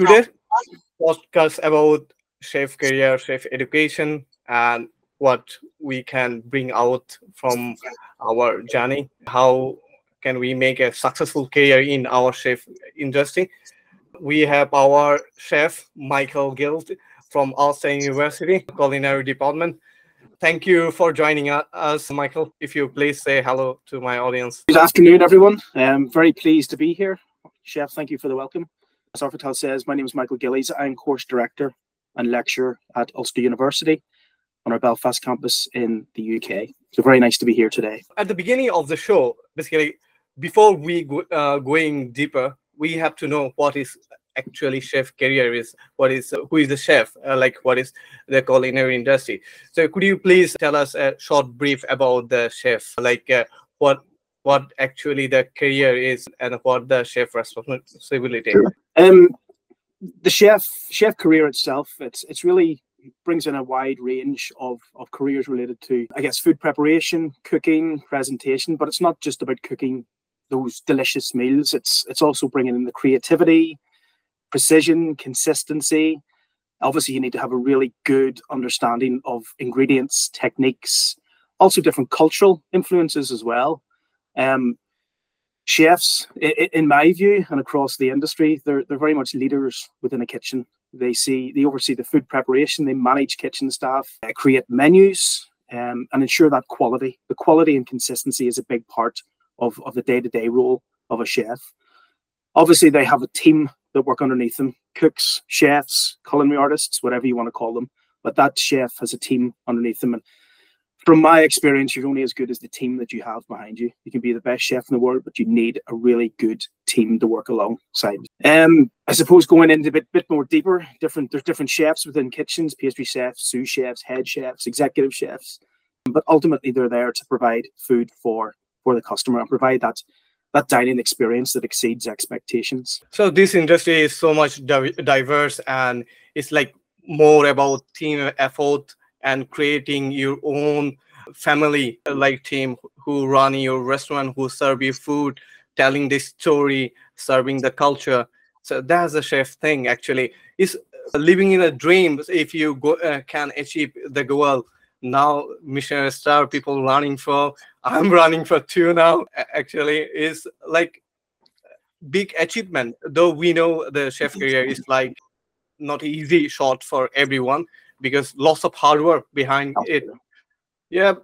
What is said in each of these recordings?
Today, podcast about chef career, chef education, and what we can bring out from our journey. How can we make a successful career in our chef industry? We have our chef Michael Guild from Ulster University Culinary Department. Thank you for joining us, Michael. If you please say hello to my audience. Good afternoon, everyone. I'm very pleased to be here. Chef, thank you for the welcome. As Arvital says, my name is Michael Gillies. I'm course director and lecturer at Ulster University on our Belfast campus in the UK. So very nice to be here today. At the beginning of the show, basically, before we go, uh, going deeper, we have to know what is actually chef career is what is who is the chef uh, like what is the culinary industry so could you please tell us a short brief about the chef like uh, what what actually the career is and what the chef responsibility. Um the chef chef career itself it's it's really brings in a wide range of, of careers related to i guess food preparation cooking presentation but it's not just about cooking those delicious meals. It's it's also bringing in the creativity precision consistency. Obviously you need to have a really good understanding of ingredients techniques also different cultural influences as well um, chefs, in my view, and across the industry, they're they're very much leaders within a kitchen. They see they oversee the food preparation, they manage kitchen staff, create menus, um, and ensure that quality. The quality and consistency is a big part of, of the day-to-day role of a chef. Obviously, they have a team that work underneath them, cooks, chefs, culinary artists, whatever you want to call them. But that chef has a team underneath them, and from my experience, you're only as good as the team that you have behind you. You can be the best chef in the world, but you need a really good team to work alongside. Um, I suppose going into a bit, bit more deeper, different there's different chefs within kitchens, pastry chefs, sous chefs, head chefs, executive chefs, but ultimately they're there to provide food for for the customer and provide that that dining experience that exceeds expectations. So this industry is so much diverse and it's like more about team effort and creating your own family like team who run your restaurant who serve you food telling the story serving the culture. So that's a chef thing actually. Is living in a dream. If you go, uh, can achieve the goal now Michelin star people running for i'm running for two now actually is like big achievement. Though we know the chef career is like not easy shot for everyone because lots of hard work behind it. Yeah.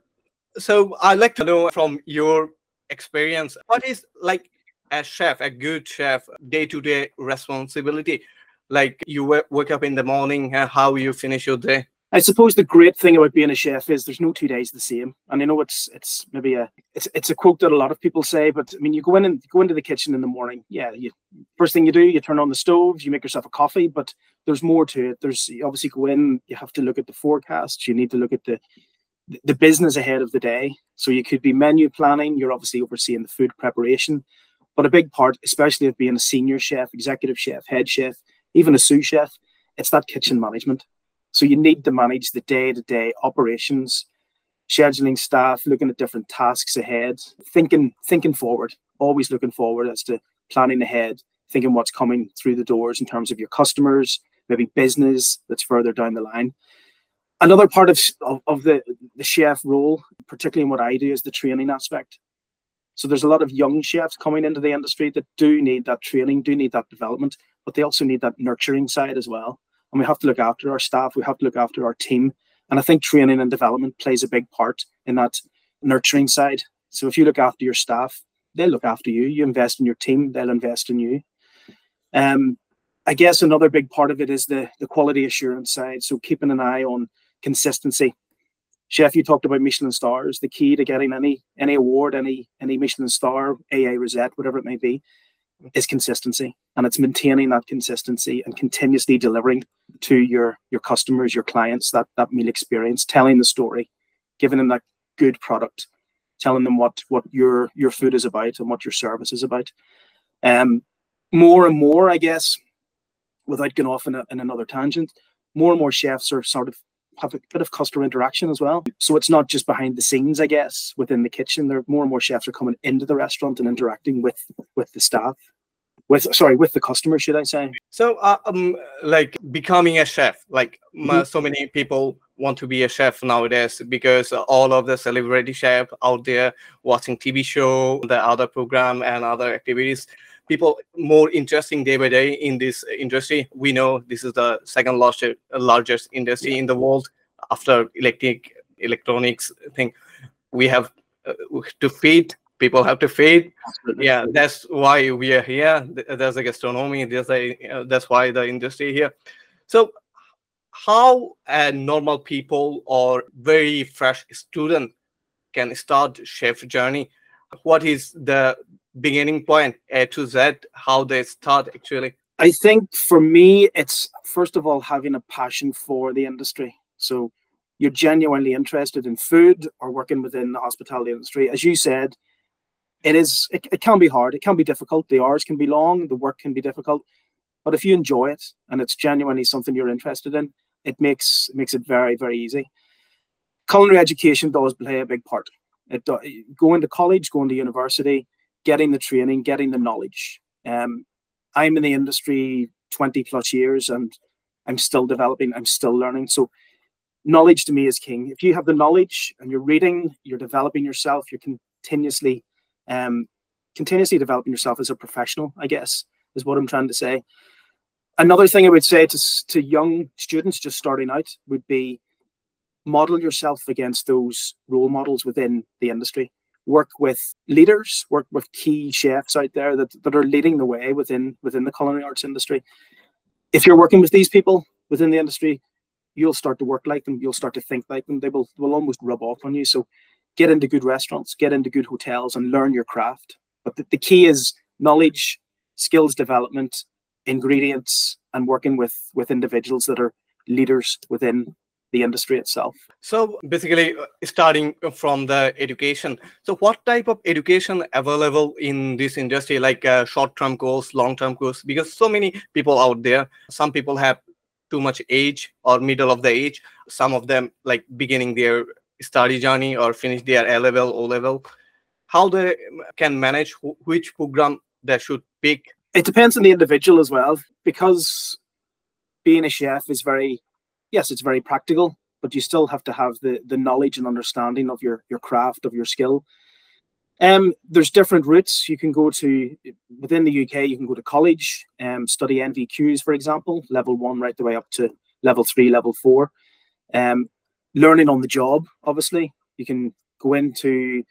So I'd like to know from your experience, what is like a chef, a good chef, day-to-day responsibility? Like you wake up in the morning, uh, how you finish your day? I suppose the great thing about being a chef is there's no two days the same. And I know it's it's maybe a it's it's a quote that a lot of people say, but I mean you go in and go into the kitchen in the morning. Yeah, you first thing you do, you turn on the stove, you make yourself a coffee, but there's more to it. There's you obviously go in, you have to look at the forecast, you need to look at the the business ahead of the day. So you could be menu planning, you're obviously overseeing the food preparation. But a big part, especially of being a senior chef, executive chef, head chef, even a sous chef, it's that kitchen management so you need to manage the day to day operations, scheduling staff, looking at different tasks ahead, thinking thinking forward, always looking forward as to planning ahead, thinking what's coming through the doors in terms of your customers, maybe business that's further down the line. Another part of, of, of the, the chef role, particularly in what I do, is the training aspect. So there's a lot of young chefs coming into the industry that do need that training, do need that development, but they also need that nurturing side as well and we have to look after our staff we have to look after our team. And i think training and development plays a big part in that nurturing side. So if you look after your staff they'll look after you. You invest in your team they'll invest in you. Um, i guess another big part of it is the the quality assurance side. So keeping an eye on consistency. Chef you talked about michelin stars the key to getting any any award any any michelin star aa rosette whatever it may be is consistency and it's maintaining that consistency and continuously delivering to your your customers your clients that that meal experience telling the story giving them that good product telling them what what your your food is about and what your service is about. Um more and more i guess without going off in, a, in another tangent more and more chefs are sort of have a bit of customer interaction as well. So it's not just behind the scenes, I guess, within the kitchen. There more and more chefs are coming into the restaurant and interacting with with the staff. with sorry with the customer should i say so uh, um like becoming a chef like mm-hmm. so many people want to be a chef nowadays because all of the celebrity chef out there watching tv show the other program and other activities people more interesting day by day in this industry. We know this is the second largest largest industry yeah. in the world after electric electronics thing. We have uh, to feed people have to feed. Yeah that's why we are here. There's a gastronomy there's a uh, that's why the industry here. So how a normal people or very fresh student can start chef journey? What is the beginning point a to z how they start actually? I think for me it's first of all having a passion for the industry. So you're genuinely interested in food or working within the hospitality industry. As you said it is it, it can be hard. It can be difficult. The hours can be long. The work can be difficult. But if you enjoy it and it's genuinely something you're interested in it makes makes it very very easy. Culinary education does play a big part. It do, going to college going to university getting the training getting the knowledge um, i'm in the industry 20 plus years and i'm still developing i'm still learning so knowledge to me is king if you have the knowledge and you're reading you're developing yourself you're continuously um, continuously developing yourself as a professional, I guess, is what I'm trying to say. Another thing I would say to, to young students just starting out would be model yourself against those role models within the industry. Work with leaders, work with key chefs out there that, that are leading the way within within the culinary arts industry. If you're working with these people within the industry, you'll start to work like them, you'll start to think like them. They will will almost rub off on you. So get into good restaurants, get into good hotels, and learn your craft. But the, the key is knowledge, skills development, ingredients, and working with with individuals that are leaders within the industry itself. So basically, uh, starting from the education. So what type of education available in this industry, like a short-term course, long-term course? Because so many people out there, some people have too much age or middle of the age. Some of them like beginning their study journey or finish their A level, O level, how they can manage which program they should pick? It depends on the individual as well, because being a chef is very, yes, it's very practical, but you still have to have the the knowledge and understanding of your your craft of your skill. Um, there's different routes you can go to within the UK. You can go to college, um, study NVQs, for example, level one right the way up to level three, level four. Um, learning on the job, obviously. You can go into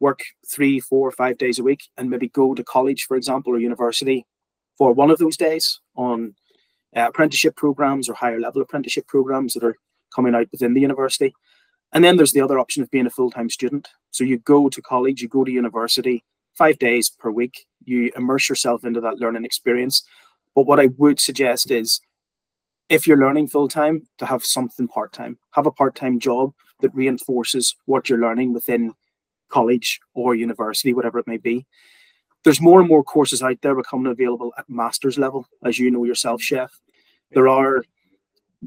work three, four, five days a week and maybe go to college, for example, or university for one of those days on uh, apprenticeship programs or higher level apprenticeship programs that are coming out within the university. And then there's the other option of being a full time student. So you go to college, you go to university five days per week, you immerse yourself into that learning experience. But what I would suggest is if you're learning full time, to have something part time. Have a part time job that reinforces what you're learning within college or university, whatever it may be. There's more and more courses out there becoming available at master's level, as you know yourself, chef. There are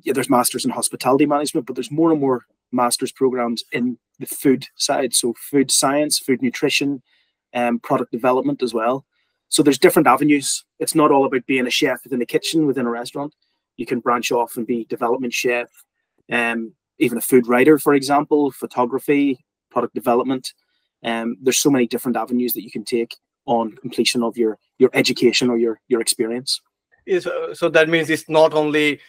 yeah, there's masters in hospitality management, but there's more and more masters programs in the food side. So food science, food nutrition, and um, product development as well. So there's different avenues. It's not all about being a chef within a kitchen within a restaurant you can branch off and be development chef, um, even a food writer, for example, photography, product development. Um, there's so many different avenues that you can take on completion of your your education or your your experience. Is uh, so that means it's not only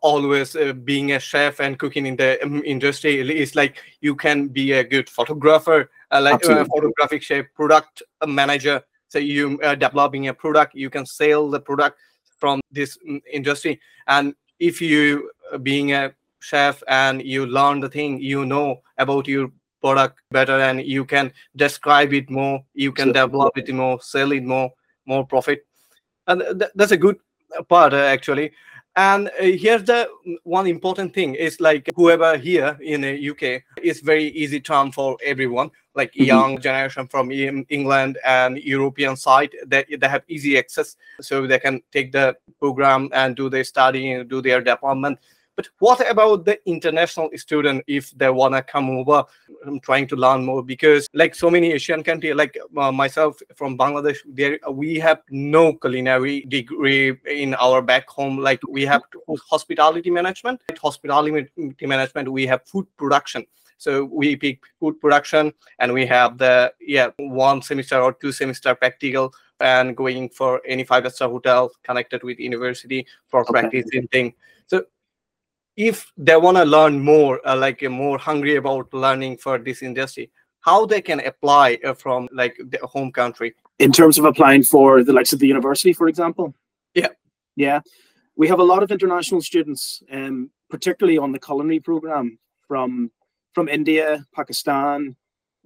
always uh, being a chef and cooking in the um, industry. It's like you can be a good photographer, uh, like a photographic chef, product manager. So you are uh, developing a product, you can sell the product from this mm, industry and if you uh, being a chef and you learn the thing you know about your product better and you can describe it more you can sure. develop it more sell it more more profit and th that's a good part uh, actually and uh, here's the one important thing is like whoever here in the UK is very easy term for everyone, like mm-hmm. young generation from England and European side that they, they have easy access, so they can take the program and do their study and do their development. But what about the international student if they wanna come over, I'm trying to learn more? Because like so many Asian countries, like uh, myself from Bangladesh, there we have no culinary degree in our back home. Like we have hospitality management, hospitality management. We have food production. So we pick food production, and we have the yeah one semester or two semester practical and going for any five star hotel connected with university for Okay. practicing thing. So if they want to learn more, uh, like uh, more hungry about learning for this industry, how they can apply uh, from like the home country? in terms of applying for the likes of the university, for example. Yeah. Yeah. We have a lot of international students, um, particularly on the culinary program from from India, Pakistan.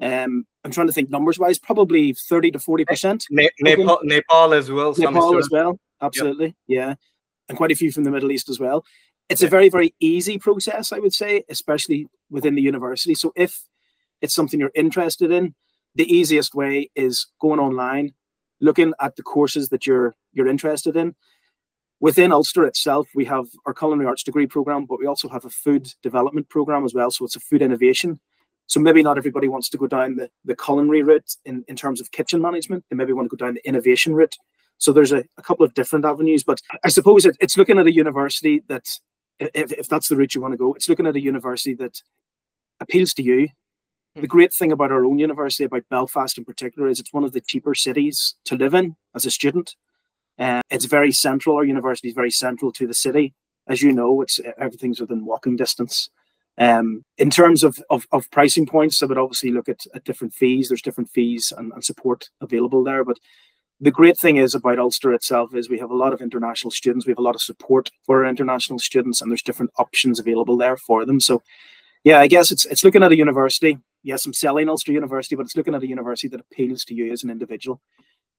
Um, I'm trying to think numbers wise, probably 30 to 40 percent. Ne- Nepal, Nepal as well. Nepal as well. Absolutely. Yeah. And quite a few from the Middle East as well. It's a very, very easy process, I would say, especially within the university. So if it's something you're interested in, the easiest way is going online, looking at the courses that you're you're interested in. Within Ulster itself, we have our culinary arts degree program, but we also have a food development program as well. So it's a food innovation. So maybe not everybody wants to go down the, the culinary route in, in terms of kitchen management. They maybe want to go down the innovation route. So there's a, a couple of different avenues, but I suppose it, it's looking at a university that, if, if that's the route you want to go, it's looking at a university that appeals to you. The great thing about our own university, about Belfast in particular, is it's one of the cheaper cities to live in as a student. Uh, it's very central. Our university is very central to the city. As you know, it's everything's within walking distance. Um, in terms of, of, of pricing points, I would obviously look at, at different fees. There's different fees and, and support available there. But the great thing is about Ulster itself is we have a lot of international students. We have a lot of support for our international students, and there's different options available there for them. So, yeah, I guess it's it's looking at a university. Yes, I'm selling Ulster University, but it's looking at a university that appeals to you as an individual.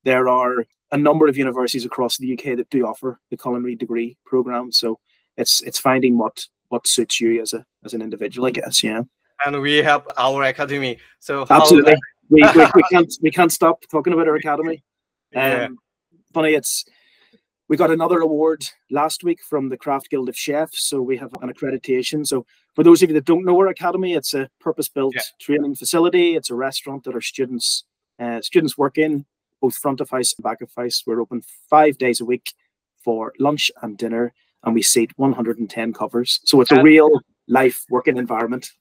There are a number of universities across the UK that do offer the culinary degree program. So it's it's finding what what suits you as a as an individual, I guess. Yeah, And we have our academy. So how absolutely. We, we, we can't we can't stop talking about our academy. Yeah. Um, funny, it's we got another award last week from the Craft Guild of Chefs, so we have an accreditation. So for those of you that don't know our academy, it's a purpose-built Yeah. training facility. It's a restaurant that our students uh, students work in, both front of house and back of house. We're open five days a week for lunch and dinner, and we seat 110 covers. So it's a real life working environment.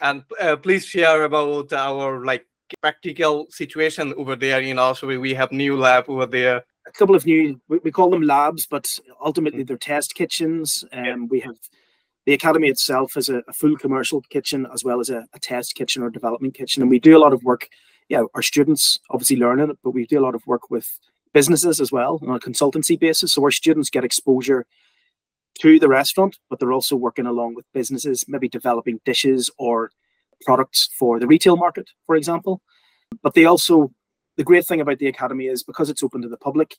and uh, please share about our like practical situation over there in Oswego. We have new lab over there. a couple of new we, we call them labs but ultimately they're test kitchens um, Yeah. we have the academy itself is a, a full commercial kitchen as well as a, a test kitchen or development kitchen and we do a lot of work yeah our students obviously learning it but we do a lot of work with businesses as well on a consultancy basis so our students get exposure to the restaurant but they're also working along with businesses maybe developing dishes or products for the retail market for example but they also the great thing about the academy is because it's open to the public,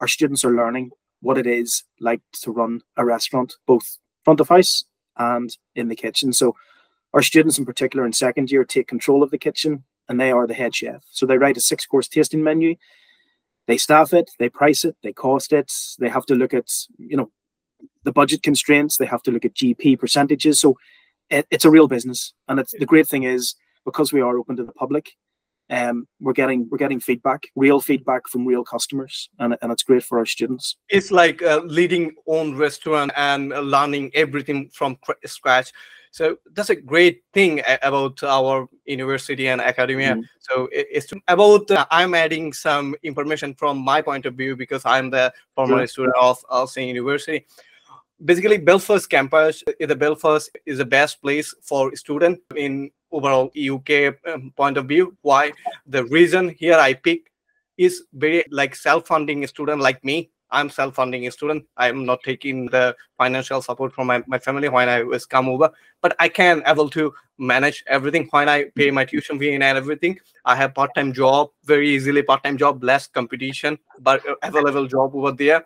our students are learning what it is like to run a restaurant, both front of house and in the kitchen. So our students in particular in second year take control of the kitchen and they are the head chef. So they write a six course tasting menu, they staff it, they price it, they cost it, they have to look at, you know, the budget constraints, they have to look at GP percentages. So it, it's a real business. And it's the great thing is because we are open to the public, um, we're getting we're getting feedback, real feedback from real customers, and, and it's great for our students. It's like uh, leading own restaurant and learning everything from cr- scratch. So that's a great thing about our university and academia. Mhm. So it's about uh, I'm adding some information from my point of view because I'm the former Sure. student of Ulster University. Basically, Belfast campus, uh, the Belfast is the best place for student in overall UK um, point of view. Why? The reason here I pick is very like self-funding student like me. I'm self-funding student. I'm not taking the financial support from my, my family when I was come over, but I can able to manage everything when I pay my tuition fee and everything. I have part-time job, very easily part-time job, less competition, but uh, available job over there.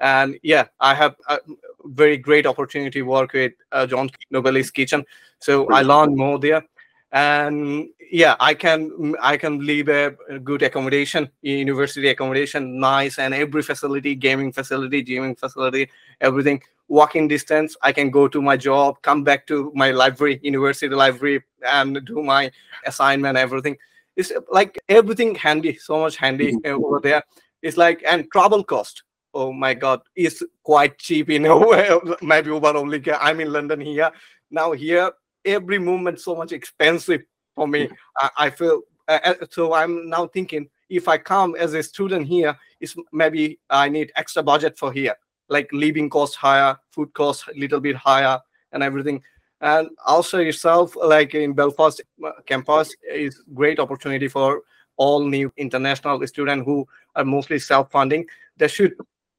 And yeah, I have a very great opportunity to work with uh, John Nobel's kitchen. So I learn more there and yeah i can i can leave a, good accommodation university accommodation nice and every facility gaming facility gaming facility everything walking distance. I can go to my job, come back to my library, university library, and do my assignment, everything. It's like everything handy, so much handy Mm-hmm. over there. It's like and travel cost. Oh my God, it's quite cheap in a way. Maybe Uber only. ca- I'm in London here now. Here, every movement so much expensive for me. I, I feel uh, uh, so. I'm now thinking if I come as a student here, it's maybe I need extra budget for here like living cost higher, food cost a little bit higher, and everything. And also yourself, like in Belfast campus, is great opportunity for all new international students who are mostly self-funding. They should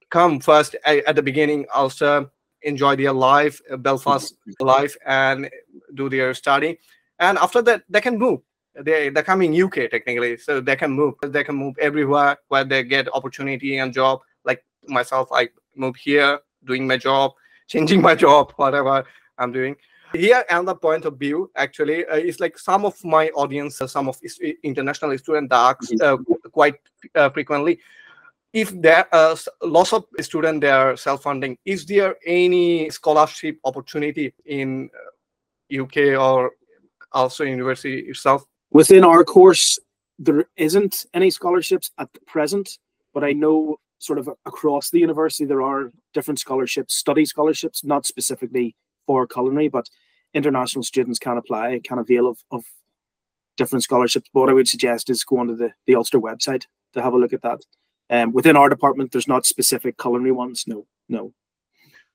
come first at the beginning, also enjoy their life, uh, Belfast life, and do their study. And after that, they can move. They they're coming UK technically, so they can move. They can move everywhere where they get opportunity and job. Like myself, I move here, doing my job, changing my job, whatever I'm doing. Here, another point of view actually uh, is like some of my audience, uh, some of international students ask uh, quite uh, frequently if there are lots of students they are self-funding. Is there any scholarship opportunity in uh, UK or Ulster university itself? Within our course, there isn't any scholarships at present, but I know sort of across the university there are different scholarships, study scholarships, not specifically for culinary, but international students can apply, can avail of, of different scholarships. But what I would suggest is go onto the, the Ulster website to have a look at that. Um, within our department, there's not specific culinary ones. No, no.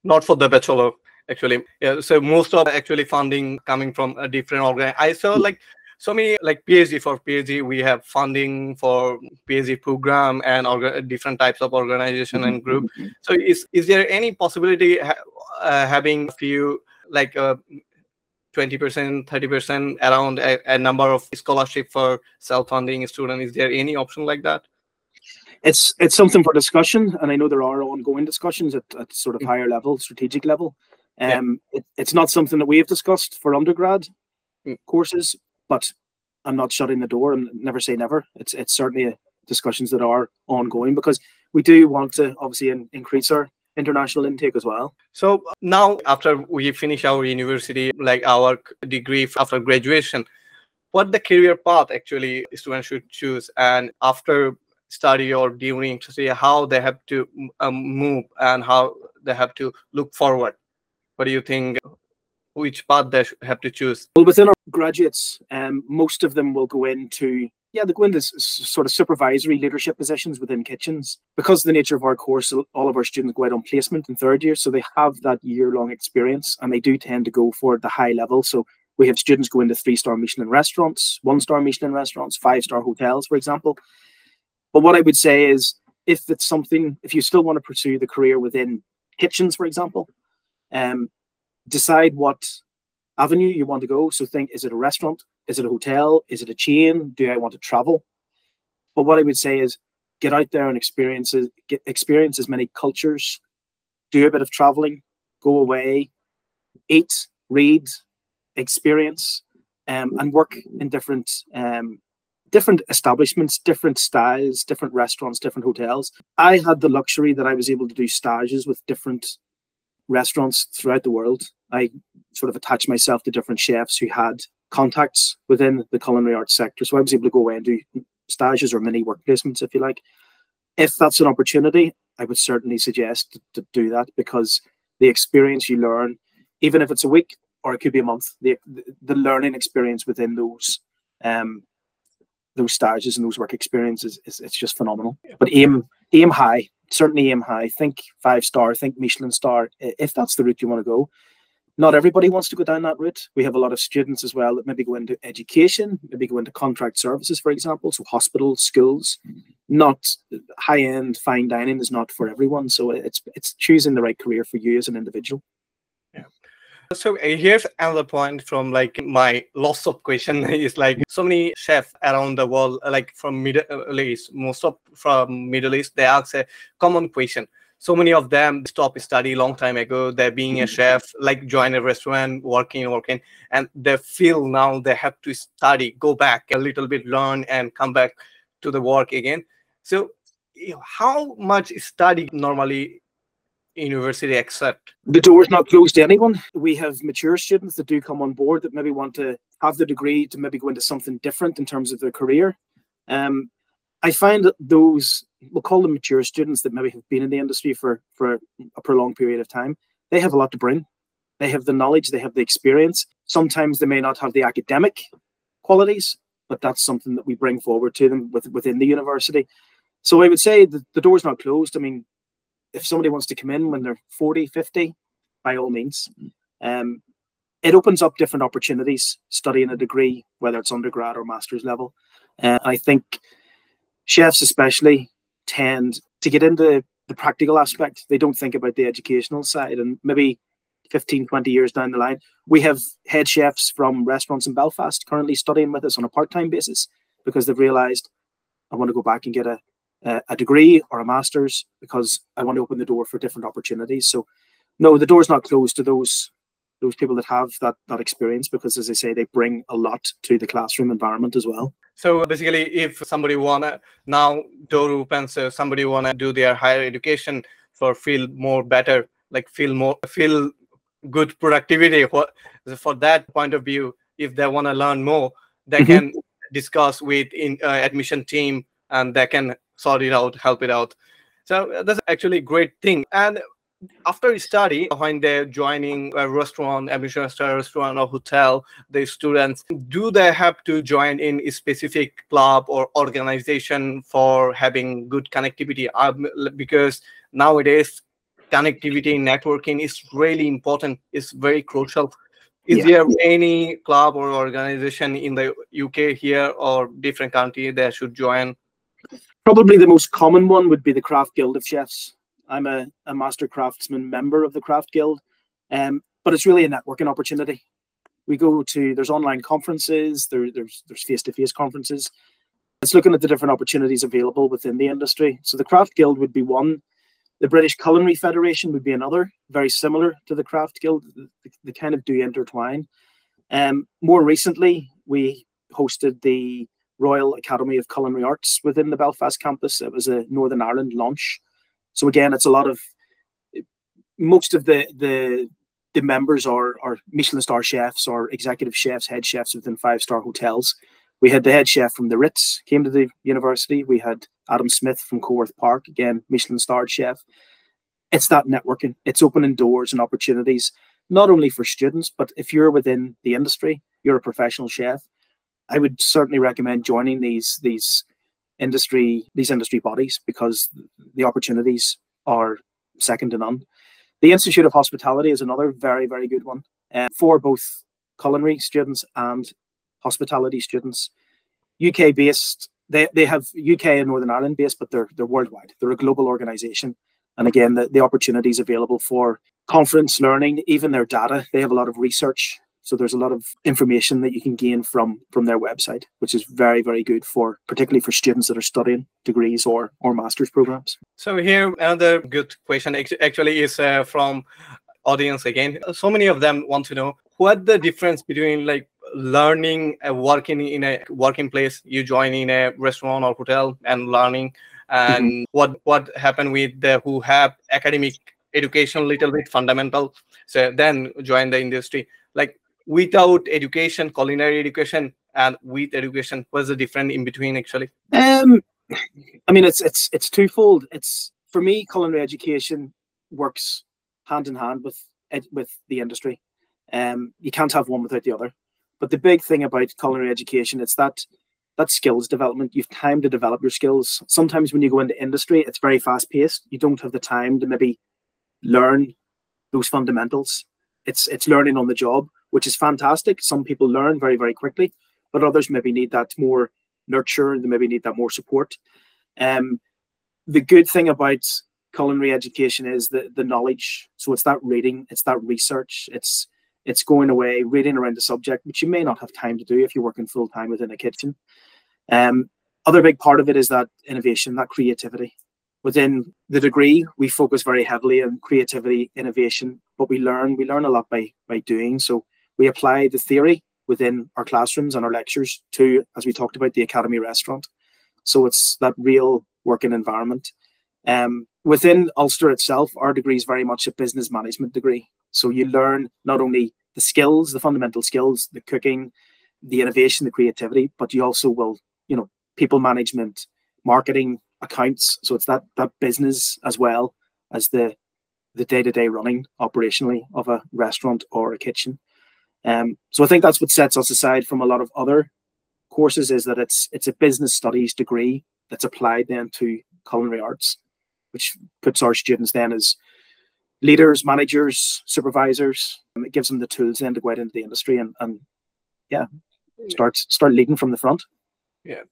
not for the bachelor actually. Yeah so most of actually funding coming from a different organ. I saw like so many like phd for phd we have funding for phd program and orga- different types of organization and group. so is is there any possibility ha- uh, having a few like uh, 20% 30% around a, a number of scholarship for self-funding student? Is there any option like that it's it's something for discussion, and I know there are ongoing discussions at, at sort of Mm. higher level, strategic level. Yeah. Um, it, it's not something that we have discussed for undergrad Mm. courses, but I'm not shutting the door and never say never. It's it's certainly a, discussions that are ongoing because we do want to obviously in, increase our international intake as well. So now, after we finish our university, like our degree after graduation, what the career path actually students should choose, and after study or during see how they have to um, move and how they have to look forward. What do you think? Which path they have to choose? Well, within our graduates, um, most of them will go into yeah, they go into sort of supervisory leadership positions within kitchens because of the nature of our course. All of our students go out on placement in third year, so they have that year-long experience, and they do tend to go for the high level. So we have students go into three-star Michelin restaurants, one-star Michelin restaurants, five-star hotels, for example. But what I would say is, if it's something, if you still want to pursue the career within kitchens, for example, um, decide what avenue you want to go. So think, is it a restaurant? Is it a hotel? Is it a chain? Do I want to travel? But what I would say is get out there and experience get experience as many cultures, do a bit of traveling, go away, eat, read, experience, um, and work in different um, different establishments, different styles, different restaurants, different hotels. I had the luxury that I was able to do stages with different restaurants throughout the world. I sort of attached myself to different chefs who had contacts within the culinary arts sector. So I was able to go away and do stages or mini work placements, if you like. If that's an opportunity, I would certainly suggest to, to do that because the experience you learn, even if it's a week or it could be a month, the the learning experience within those um those stages and those work experiences is it's just phenomenal. But aim aim high, certainly aim high. Think five star, think Michelin star, if that's the route you want to go not everybody wants to go down that route. We have a lot of students as well that maybe go into education, maybe go into contract services, for example, so hospitals, schools. Not high end fine dining is not for everyone. So it's it's choosing the right career for you as an individual. So uh, here's another point from like my lots of question is like so many chefs around the world, uh, like from Middle East, most of from Middle East, they ask a common question. So many of them stop study long time ago. They're being a chef, like join a restaurant, working, working, and they feel now they have to study, go back a little bit, learn, and come back to the work again. So, you know, how much study normally university accept? The door's not closed to anyone. We have mature students that do come on board that maybe want to have the degree to maybe go into something different in terms of their career. Um, I find that those we'll call them mature students that maybe have been in the industry for for a prolonged period of time. They have a lot to bring. They have the knowledge. They have the experience. Sometimes they may not have the academic qualities, but that's something that we bring forward to them with, within the university. So I would say the door's not closed. I mean, if somebody wants to come in when they're 40, 50, by all means. Um, it opens up different opportunities studying a degree, whether it's undergrad or master's level. Uh, I think chefs, especially, tend to get into the practical aspect. They don't think about the educational side. And maybe 15, 20 years down the line, we have head chefs from restaurants in Belfast currently studying with us on a part time basis because they've realized I want to go back and get a, a degree or a master's because I want to open the door for different opportunities. So, no, the door's not closed to those those people that have that that experience because, as I say, they bring a lot to the classroom environment as well. So basically, if somebody wanna now door opens, so somebody wanna do their higher education for feel more better, like feel more feel good productivity. What for that point of view, if they wanna learn more, they mm -hmm. can discuss with in uh, admission team and they can sort it out, help it out. So uh, that's actually a great thing. And after study, when they're joining a restaurant, star restaurant or hotel, the students, do they have to join in a specific club or organization for having good connectivity? Um, because nowadays, connectivity, networking is really important. It's very crucial. Is yeah. there any club or organization in the UK here or different country that should join Probably the most common one would be the Craft Guild of Chefs. I'm a, a master craftsman member of the Craft Guild, um, but it's really a networking opportunity. We go to there's online conferences, there, there's there's face-to-face conferences. It's looking at the different opportunities available within the industry. So the Craft Guild would be one. The British Culinary Federation would be another, very similar to the Craft Guild. They kind of do intertwine. Um, more recently, we hosted the Royal Academy of Culinary Arts within the Belfast campus. It was a Northern Ireland launch. So again, it's a lot of most of the the the members are are Michelin star chefs or executive chefs, head chefs within five star hotels. We had the head chef from the Ritz came to the university. We had Adam Smith from Coworth Park, again Michelin starred chef. It's that networking. It's opening doors and opportunities, not only for students, but if you're within the industry, you're a professional chef I would certainly recommend joining these these industry these industry bodies because the opportunities are second to none. The Institute of Hospitality is another very very good one uh, for both culinary students and hospitality students. UK based, they, they have UK and Northern Ireland based, but they're they're worldwide. They're a global organization, and again, the, the opportunities available for conference learning, even their data. They have a lot of research so there's a lot of information that you can gain from from their website, which is very very good for particularly for students that are studying degrees or or master's programs. So here another good question actually is uh, from audience again. So many of them want to know what the difference between like learning uh, working in a working place you join in a restaurant or hotel and learning and mm-hmm. what what happened with the who have academic education a little bit fundamental so then join the industry like without education, culinary education, and with education? What's the difference in between actually? Um, I mean, it's it's it's twofold. It's for me, culinary education works hand in hand with with the industry. Um, you can't have one without the other. But the big thing about culinary education, it's that that skills development. You've time to develop your skills. Sometimes when you go into industry, it's very fast paced. You don't have the time to maybe learn those fundamentals. It's it's learning on the job which is fantastic. Some people learn very, very quickly, but others maybe need that more nurture. They maybe need that more support. Um, the good thing about culinary education is the the knowledge. So it's that reading, it's that research, it's it's going away reading around the subject, which you may not have time to do if you're working full time within a kitchen. Um, other big part of it is that innovation, that creativity within the degree we focus very heavily on creativity innovation but we learn we learn a lot by by doing so we apply the theory within our classrooms and our lectures to, as we talked about, the academy restaurant. So it's that real working environment. Um, within Ulster itself, our degree is very much a business management degree. So you learn not only the skills, the fundamental skills, the cooking, the innovation, the creativity, but you also will, you know, people management, marketing, accounts. So it's that that business as well as the the day-to-day running operationally of a restaurant or a kitchen. Um, so I think that's what sets us aside from a lot of other courses is that it's it's a business studies degree that's applied then to culinary arts, which puts our students then as leaders, managers, supervisors. It gives them the tools then to go out into the industry and, and yeah, start start leading from the front. Yeah.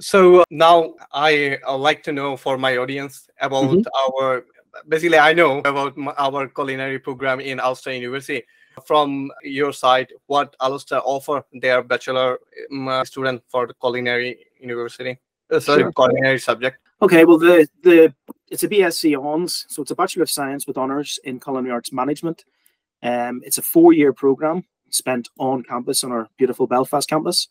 So uh, now I like to know for my audience about mm-hmm. our basically I know about our culinary program in Ulster University. From your side, what Ulster offer their bachelor um, student for the culinary university? Uh, sorry, sure. culinary subject. Okay, well the the it's a BSc Hons, so it's a Bachelor of Science with honours in Culinary Arts Management. Um, it's a four-year program spent on campus on our beautiful Belfast campus.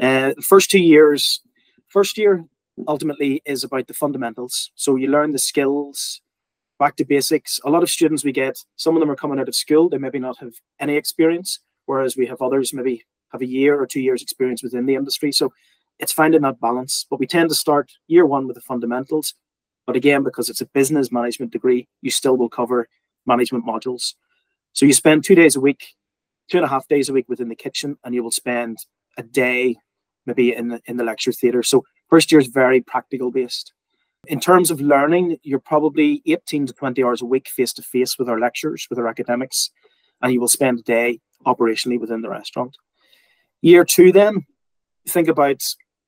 Uh, first two years, first year ultimately is about the fundamentals. So you learn the skills, back to basics. A lot of students we get, some of them are coming out of school, they maybe not have any experience, whereas we have others maybe have a year or two years experience within the industry. So it's finding that balance. But we tend to start year one with the fundamentals. But again, because it's a business management degree, you still will cover management modules. So you spend two days a week, two and a half days a week within the kitchen, and you will spend a day maybe in the in the lecture theatre. So first year is very practical based. In terms of learning, you're probably 18 to 20 hours a week face to face with our lecturers, with our academics, and you will spend a day operationally within the restaurant. Year two, then, think about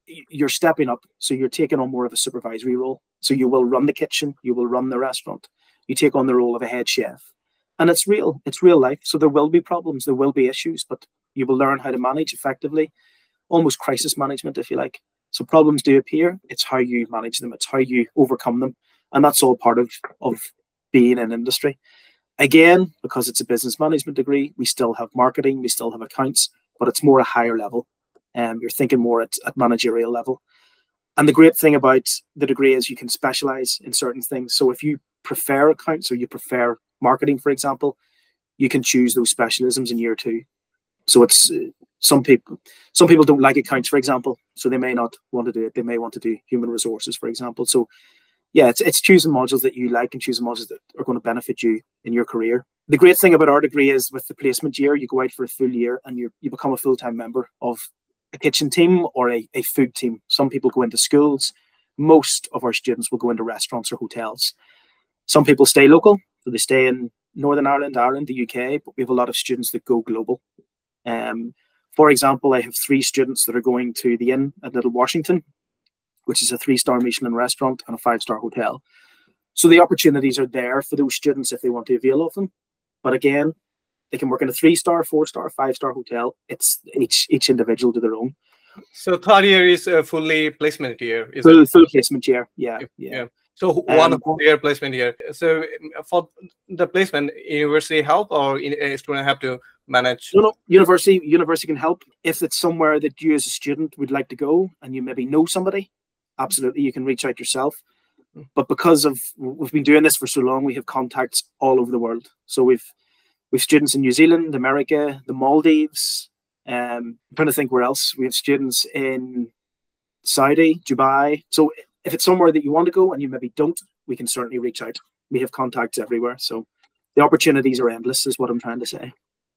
you're stepping up. So you're taking on more of a supervisory role. So you will run the kitchen, you will run the restaurant, you take on the role of a head chef. And it's real, it's real life. So there will be problems, there will be issues, but you will learn how to manage effectively, almost crisis management, if you like. So problems do appear. It's how you manage them, it's how you overcome them. And that's all part of, of being in industry. Again, because it's a business management degree, we still have marketing, we still have accounts, but it's more a higher level. And um, you're thinking more at, at managerial level. And the great thing about the degree is you can specialize in certain things. So if you prefer accounts or you prefer marketing, for example, you can choose those specialisms in year two. So it's some people some people don't like accounts, for example, so they may not want to do it. They may want to do human resources, for example. So yeah, it's it's choosing modules that you like and choosing modules that are going to benefit you in your career. The great thing about our degree is with the placement year, you go out for a full year and you you become a full time member of a kitchen team or a, a food team. Some people go into schools. Most of our students will go into restaurants or hotels. Some people stay local, so they stay in Northern Ireland, Ireland, the UK, but we have a lot of students that go global. Um, for example, I have three students that are going to the Inn at Little Washington, which is a three-star Michelin restaurant and a five-star hotel. So the opportunities are there for those students if they want to avail of them. But again, they can work in a three-star, four-star, five-star hotel. It's each each individual to their own. So third year is a fully placement year. Is full, it? full placement year. Yeah, yeah. yeah. So one um, year placement here. So for the placement, university help or a student have to manage? No, no. University university can help if it's somewhere that you as a student would like to go and you maybe know somebody. Absolutely, you can reach out yourself. Hmm. But because of we've been doing this for so long, we have contacts all over the world. So we've we've students in New Zealand, America, the Maldives. Um, I'm trying to think where else. We have students in Saudi, Dubai. So if it's somewhere that you want to go and you maybe don't, we can certainly reach out. We have contacts everywhere. So the opportunities are endless, is what I'm trying to say.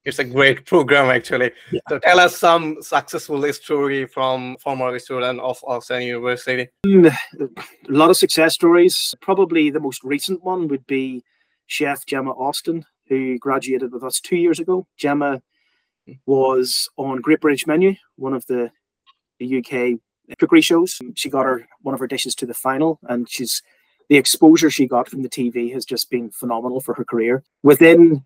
It's a great program, actually. Yeah. So tell us some successful story from former student of Ulster University. Mm, a lot of success stories. Probably the most recent one would be Chef Gemma Austin, who graduated with us two years ago. Gemma was on Great British Menu, one of the, the UK cookery shows. She got her one of her dishes to the final, and she's the exposure she got from the TV has just been phenomenal for her career. Within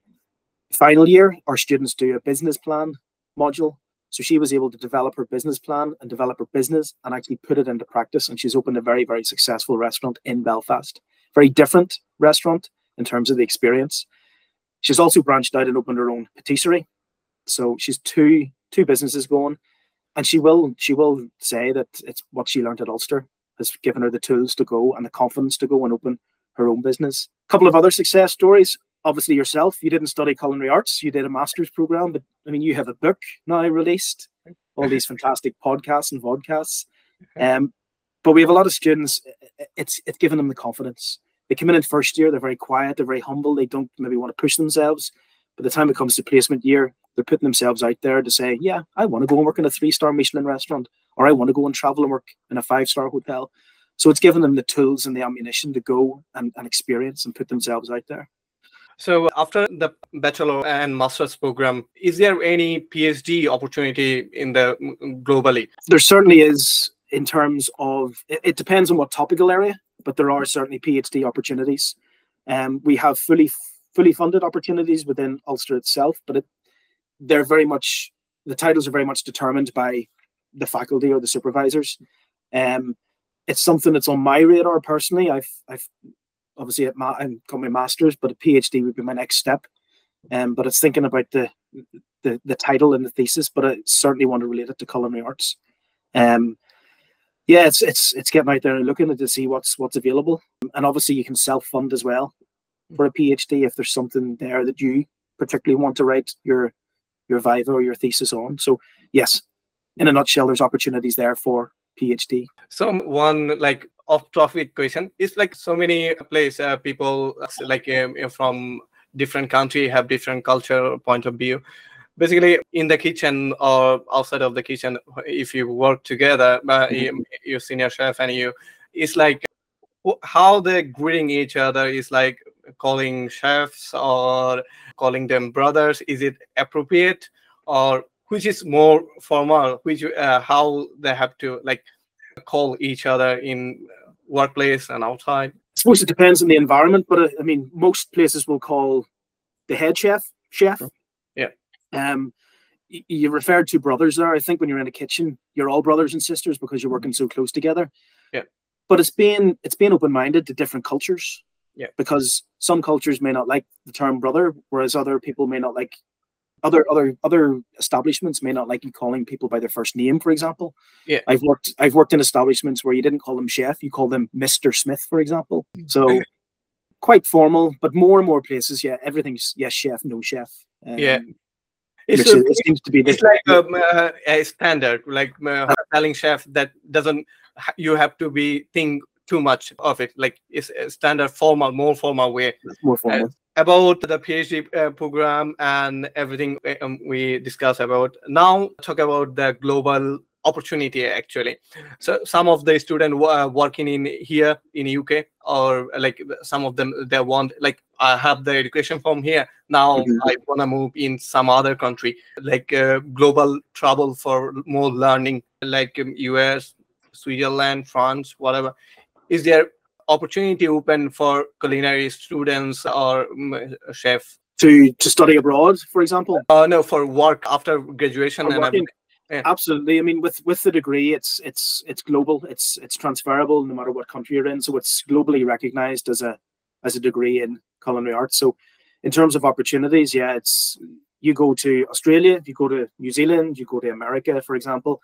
final year, our students do a business plan module. So she was able to develop her business plan and develop her business and actually put it into practice. And she's opened a very, very successful restaurant in Belfast. Very different restaurant in terms of the experience. She's also branched out and opened her own patisserie. So she's two two businesses going. And she will she will say that it's what she learned at Ulster has given her the tools to go and the confidence to go and open her own business. A couple of other success stories. Obviously, yourself, you didn't study culinary arts, you did a master's program, but I mean, you have a book now released, all these fantastic podcasts and vodcasts. Um, but we have a lot of students, it's, it's given them the confidence. They come in in first year, they're very quiet, they're very humble, they don't maybe want to push themselves. By the time it comes to placement year, they're putting themselves out there to say, yeah, I want to go and work in a three star Michelin restaurant, or I want to go and travel and work in a five star hotel. So it's given them the tools and the ammunition to go and, and experience and put themselves out there. So after the bachelor and master's program, is there any PhD opportunity in the globally? There certainly is in terms of it, it depends on what topical area, but there are certainly PhD opportunities. Um, we have fully fully funded opportunities within Ulster itself, but it, they're very much the titles are very much determined by the faculty or the supervisors. Um, it's something that's on my radar personally. I've I've obviously at ma- I'm got my masters, but a PhD would be my next step. Um, but it's thinking about the the the title and the thesis, but I certainly want to relate it to culinary arts. Um, yeah, it's it's it's getting out there and looking to see what's what's available, and obviously you can self fund as well for a PhD if there's something there that you particularly want to write your your viva or your thesis on. So yes, in a nutshell, there's opportunities there for PhD. So one like off-topic question is like so many places uh, people like um, from different country have different culture point of view. Basically, in the kitchen or outside of the kitchen, if you work together, uh, mm-hmm. you, senior chef and you, it's like how they're greeting each other is like calling chefs or calling them brothers. Is it appropriate? Or which is more formal? Which uh, how they have to like call each other in workplace and outside? I suppose it depends on the environment but uh, i mean most places will call the head chef chef. Yeah. Um you referred to brothers there i think when you're in a kitchen you're all brothers and sisters because you're working so close together. Yeah but it's being it's being open-minded to different cultures yeah. Because some cultures may not like the term brother, whereas other people may not like other other other establishments may not like you calling people by their first name, for example. Yeah. I've worked I've worked in establishments where you didn't call them chef, you call them Mr. Smith, for example. So quite formal, but more and more places, yeah, everything's yes, chef, no chef. Um, yeah. It's, a, it seems to be it's like a, um, uh, a standard, like uh, telling chef that doesn't you have to be think too much of it. Like it's a standard formal, more formal way. more formal. Uh, about the PhD uh, program and everything um, we discuss about. Now talk about the global opportunity actually. So some of the students uh, working in here in UK or like some of them they want like I have the education from here. Now mm-hmm. I want to move in some other country like uh, global travel for more learning like um, US, Switzerland, France, whatever. Is there opportunity open for culinary students or um, chef? To to study abroad for example? Uh, no for work after graduation and yeah. absolutely. I mean with with the degree it's it's it's global. It's it's transferable no matter what country you're in. So it's globally recognized as a as a degree in culinary arts so in terms of opportunities yeah it's you go to australia you go to new zealand you go to america for example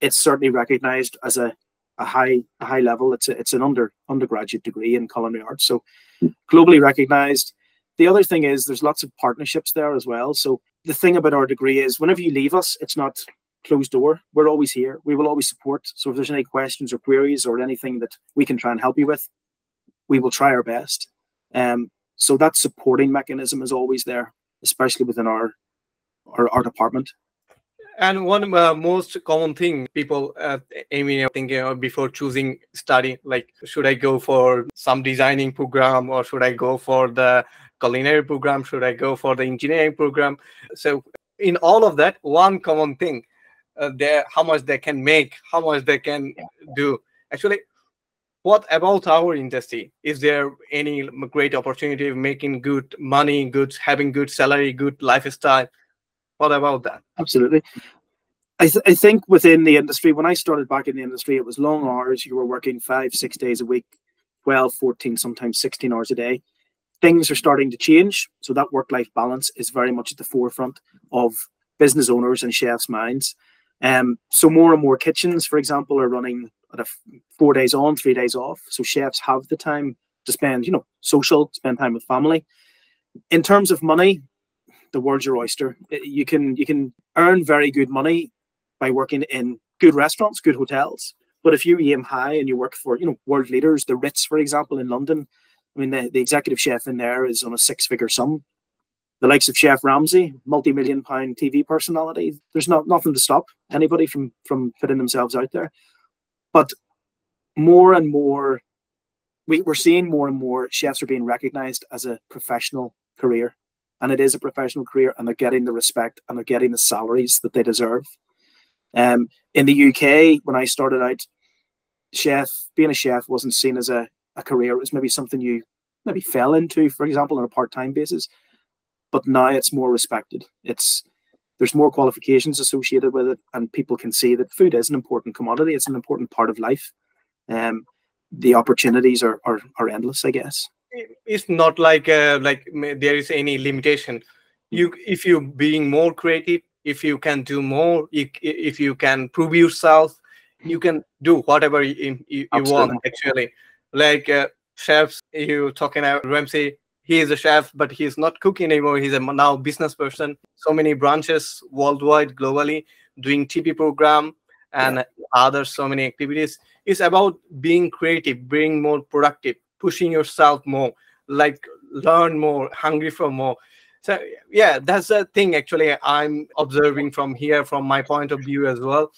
it's certainly recognized as a a high a high level. It's a, it's an under undergraduate degree in culinary arts, so globally recognized. The other thing is there's lots of partnerships there as well. So the thing about our degree is whenever you leave us, it's not closed door. We're always here. We will always support. So if there's any questions or queries or anything that we can try and help you with, we will try our best. Um, so that supporting mechanism is always there, especially within our our, our department. And one uh, most common thing people uh, aiming thinking of before choosing study, like should I go for some designing program or should I go for the culinary program? Should I go for the engineering program? So in all of that, one common thing, uh, there how much they can make, how much they can do. Actually, what about our industry? Is there any great opportunity of making good money, good having good salary, good lifestyle? What about that? Absolutely. I, th- I think within the industry, when I started back in the industry, it was long hours. You were working five, six days a week, 12, 14, sometimes 16 hours a day. Things are starting to change. So that work life balance is very much at the forefront of business owners and chefs' minds. Um, so more and more kitchens, for example, are running four days on, three days off. So chefs have the time to spend, you know, social, spend time with family. In terms of money, the world's your oyster. You can you can earn very good money by working in good restaurants, good hotels. But if you aim high and you work for, you know, world leaders, the Ritz, for example, in London, I mean, the, the executive chef in there is on a six-figure sum. The likes of Chef Ramsay, multi-million pound TV personality. There's not nothing to stop anybody from from putting themselves out there. But more and more, we, we're seeing more and more chefs are being recognized as a professional career. And it is a professional career, and they're getting the respect and they're getting the salaries that they deserve. Um, in the UK, when I started out, chef being a chef wasn't seen as a, a career. It was maybe something you maybe fell into, for example, on a part-time basis. But now it's more respected. It's there's more qualifications associated with it, and people can see that food is an important commodity. It's an important part of life. Um, the opportunities are, are are endless, I guess. It's not like uh, like there is any limitation. You if you being more creative, if you can do more, if, if you can prove yourself, you can do whatever you, you, you want actually. Like uh, chefs, you talking about Ramsay, he is a chef, but he's not cooking anymore. He's a now business person. So many branches worldwide, globally, doing TV program and yeah. other so many activities. It's about being creative, being more productive, pushing yourself more, like learn more, hungry for more. So yeah, that's the thing actually I'm observing from here, from my point of view as well.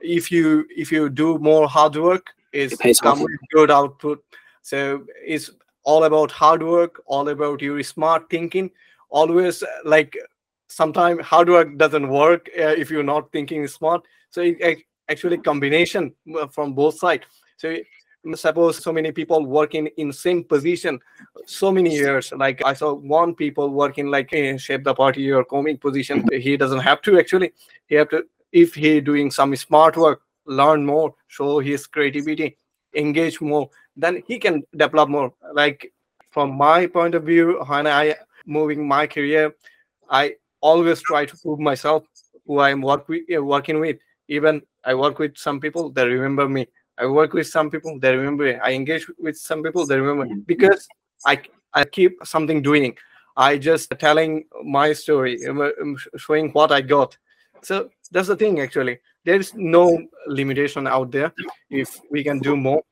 If you if you do more hard work, is come with good output. So it's all about hard work, all about your smart thinking. Always like sometimes hard work doesn't work uh, if you're not thinking smart. So it, actually combination uh, from both sides. So suppose so many people working in same position so many years like i saw one people working like chef de partie or commis position he doesn't have to actually he have to if he doing some smart work learn more show his creativity engage more then he can develop more. Like from my point of view when i moving my career i always try to prove myself who i'm work with, uh, working with. Even i work with some people that remember me. I work with some people they remember me. i engage with some people they remember me. Because i i keep something doing. I just telling my story showing what i got. So that's the thing actually. There is no limitation out there. If we can do more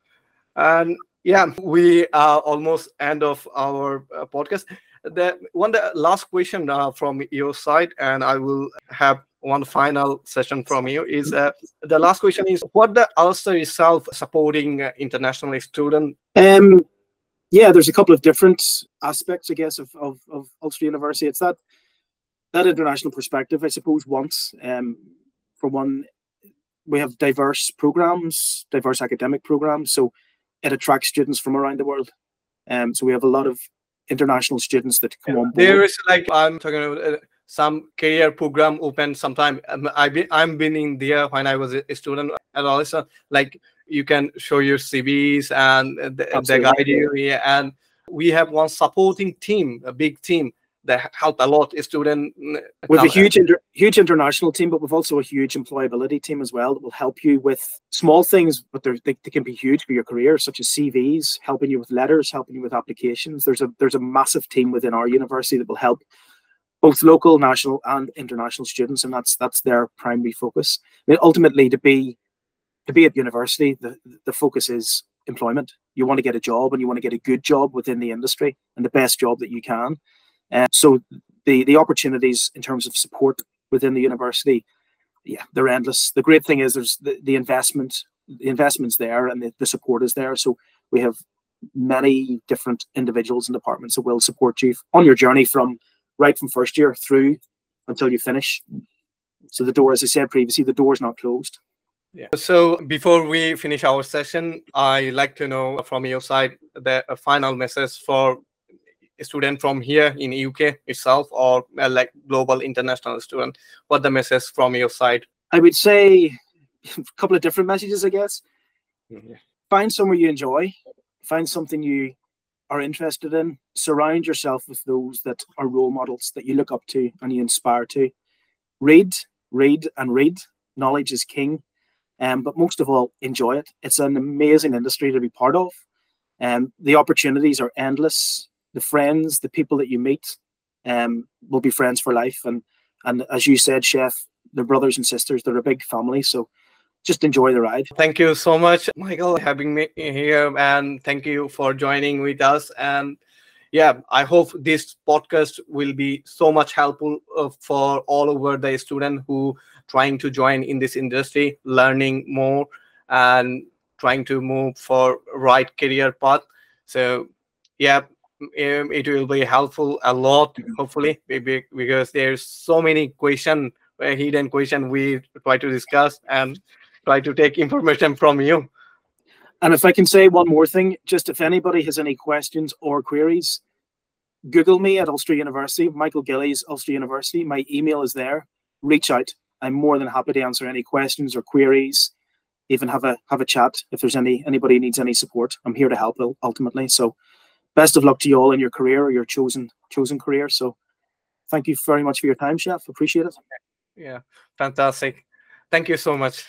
and yeah, we are almost end of our uh, podcast. The one the last question uh, from your side, and I will have one final session from you is uh, the last question is what the Ulster itself supporting uh, international student? Um yeah there's a couple of different aspects i guess of, of, of ulster university. It's that that international perspective i suppose once um for one we have diverse programs diverse academic programs. So it attracts students from around the world. Um, so we have a lot of international students that come yeah, on board. There is like I'm talking about uh, some career program open sometime. Um, I be, I'm been in there when I was a student at also like you can show your CVs and the, they guide you. Yeah, and we have one supporting team, a big team that help a lot student with a huge inter- huge international team but we've also a huge employability team as well that will help you with small things but they, they can be huge for your career such as cvs helping you with letters helping you with applications. There's a there's a massive team within our university that will help both local national and international students and that's that's their primary focus. I mean, ultimately to be to be at university the, the focus is employment. You want to get a job and you want to get a good job within the industry and the best job that you can uh, so the the opportunities in terms of support within the university, yeah, they're endless. The great thing is there's the, the investment, the investment's there and the, the support is there. So we have many different individuals and departments that will support you on your journey from right from first year through until you finish. So the door, as I said previously, the door is not closed. Yeah. So before we finish our session, I like to know from your side the final message for student from here in UK itself or uh, like global international student? What the message from your side? I would say a couple of different messages, I guess. Mm-hmm. Find somewhere you enjoy, find something you are interested in, surround yourself with those that are role models that you look up to and you inspire to. Read, read, and read. Knowledge is king. Um, but most of all, enjoy it. It's an amazing industry to be part of. Um, the opportunities are endless. The friends, the people that you meet, um, will be friends for life. And and as you said, Chef, they're brothers and sisters. They're a big family. So just enjoy the ride. Thank you so much, Michael, having me here, and thank you for joining with us. And yeah, I hope this podcast will be so much helpful uh, for all over the student who trying to join in this industry, learning more and trying to move for right career path. So yeah, it will be helpful a lot, hopefully, because there's so many question, uh, hidden question we try to discuss and try to take information from you. And if I can say one more thing, just if anybody has any questions or queries, Google me at Ulster University, Michael Gillies, Ulster University. My email is there. Reach out. I'm more than happy to answer any questions or queries. Even have a have a chat if there's any anybody needs any support. I'm here to help ultimately. So, best of luck to you all in your career or your chosen chosen career. So, thank you very much for your time, Chef. Appreciate it. Yeah, fantastic. Thank you so much.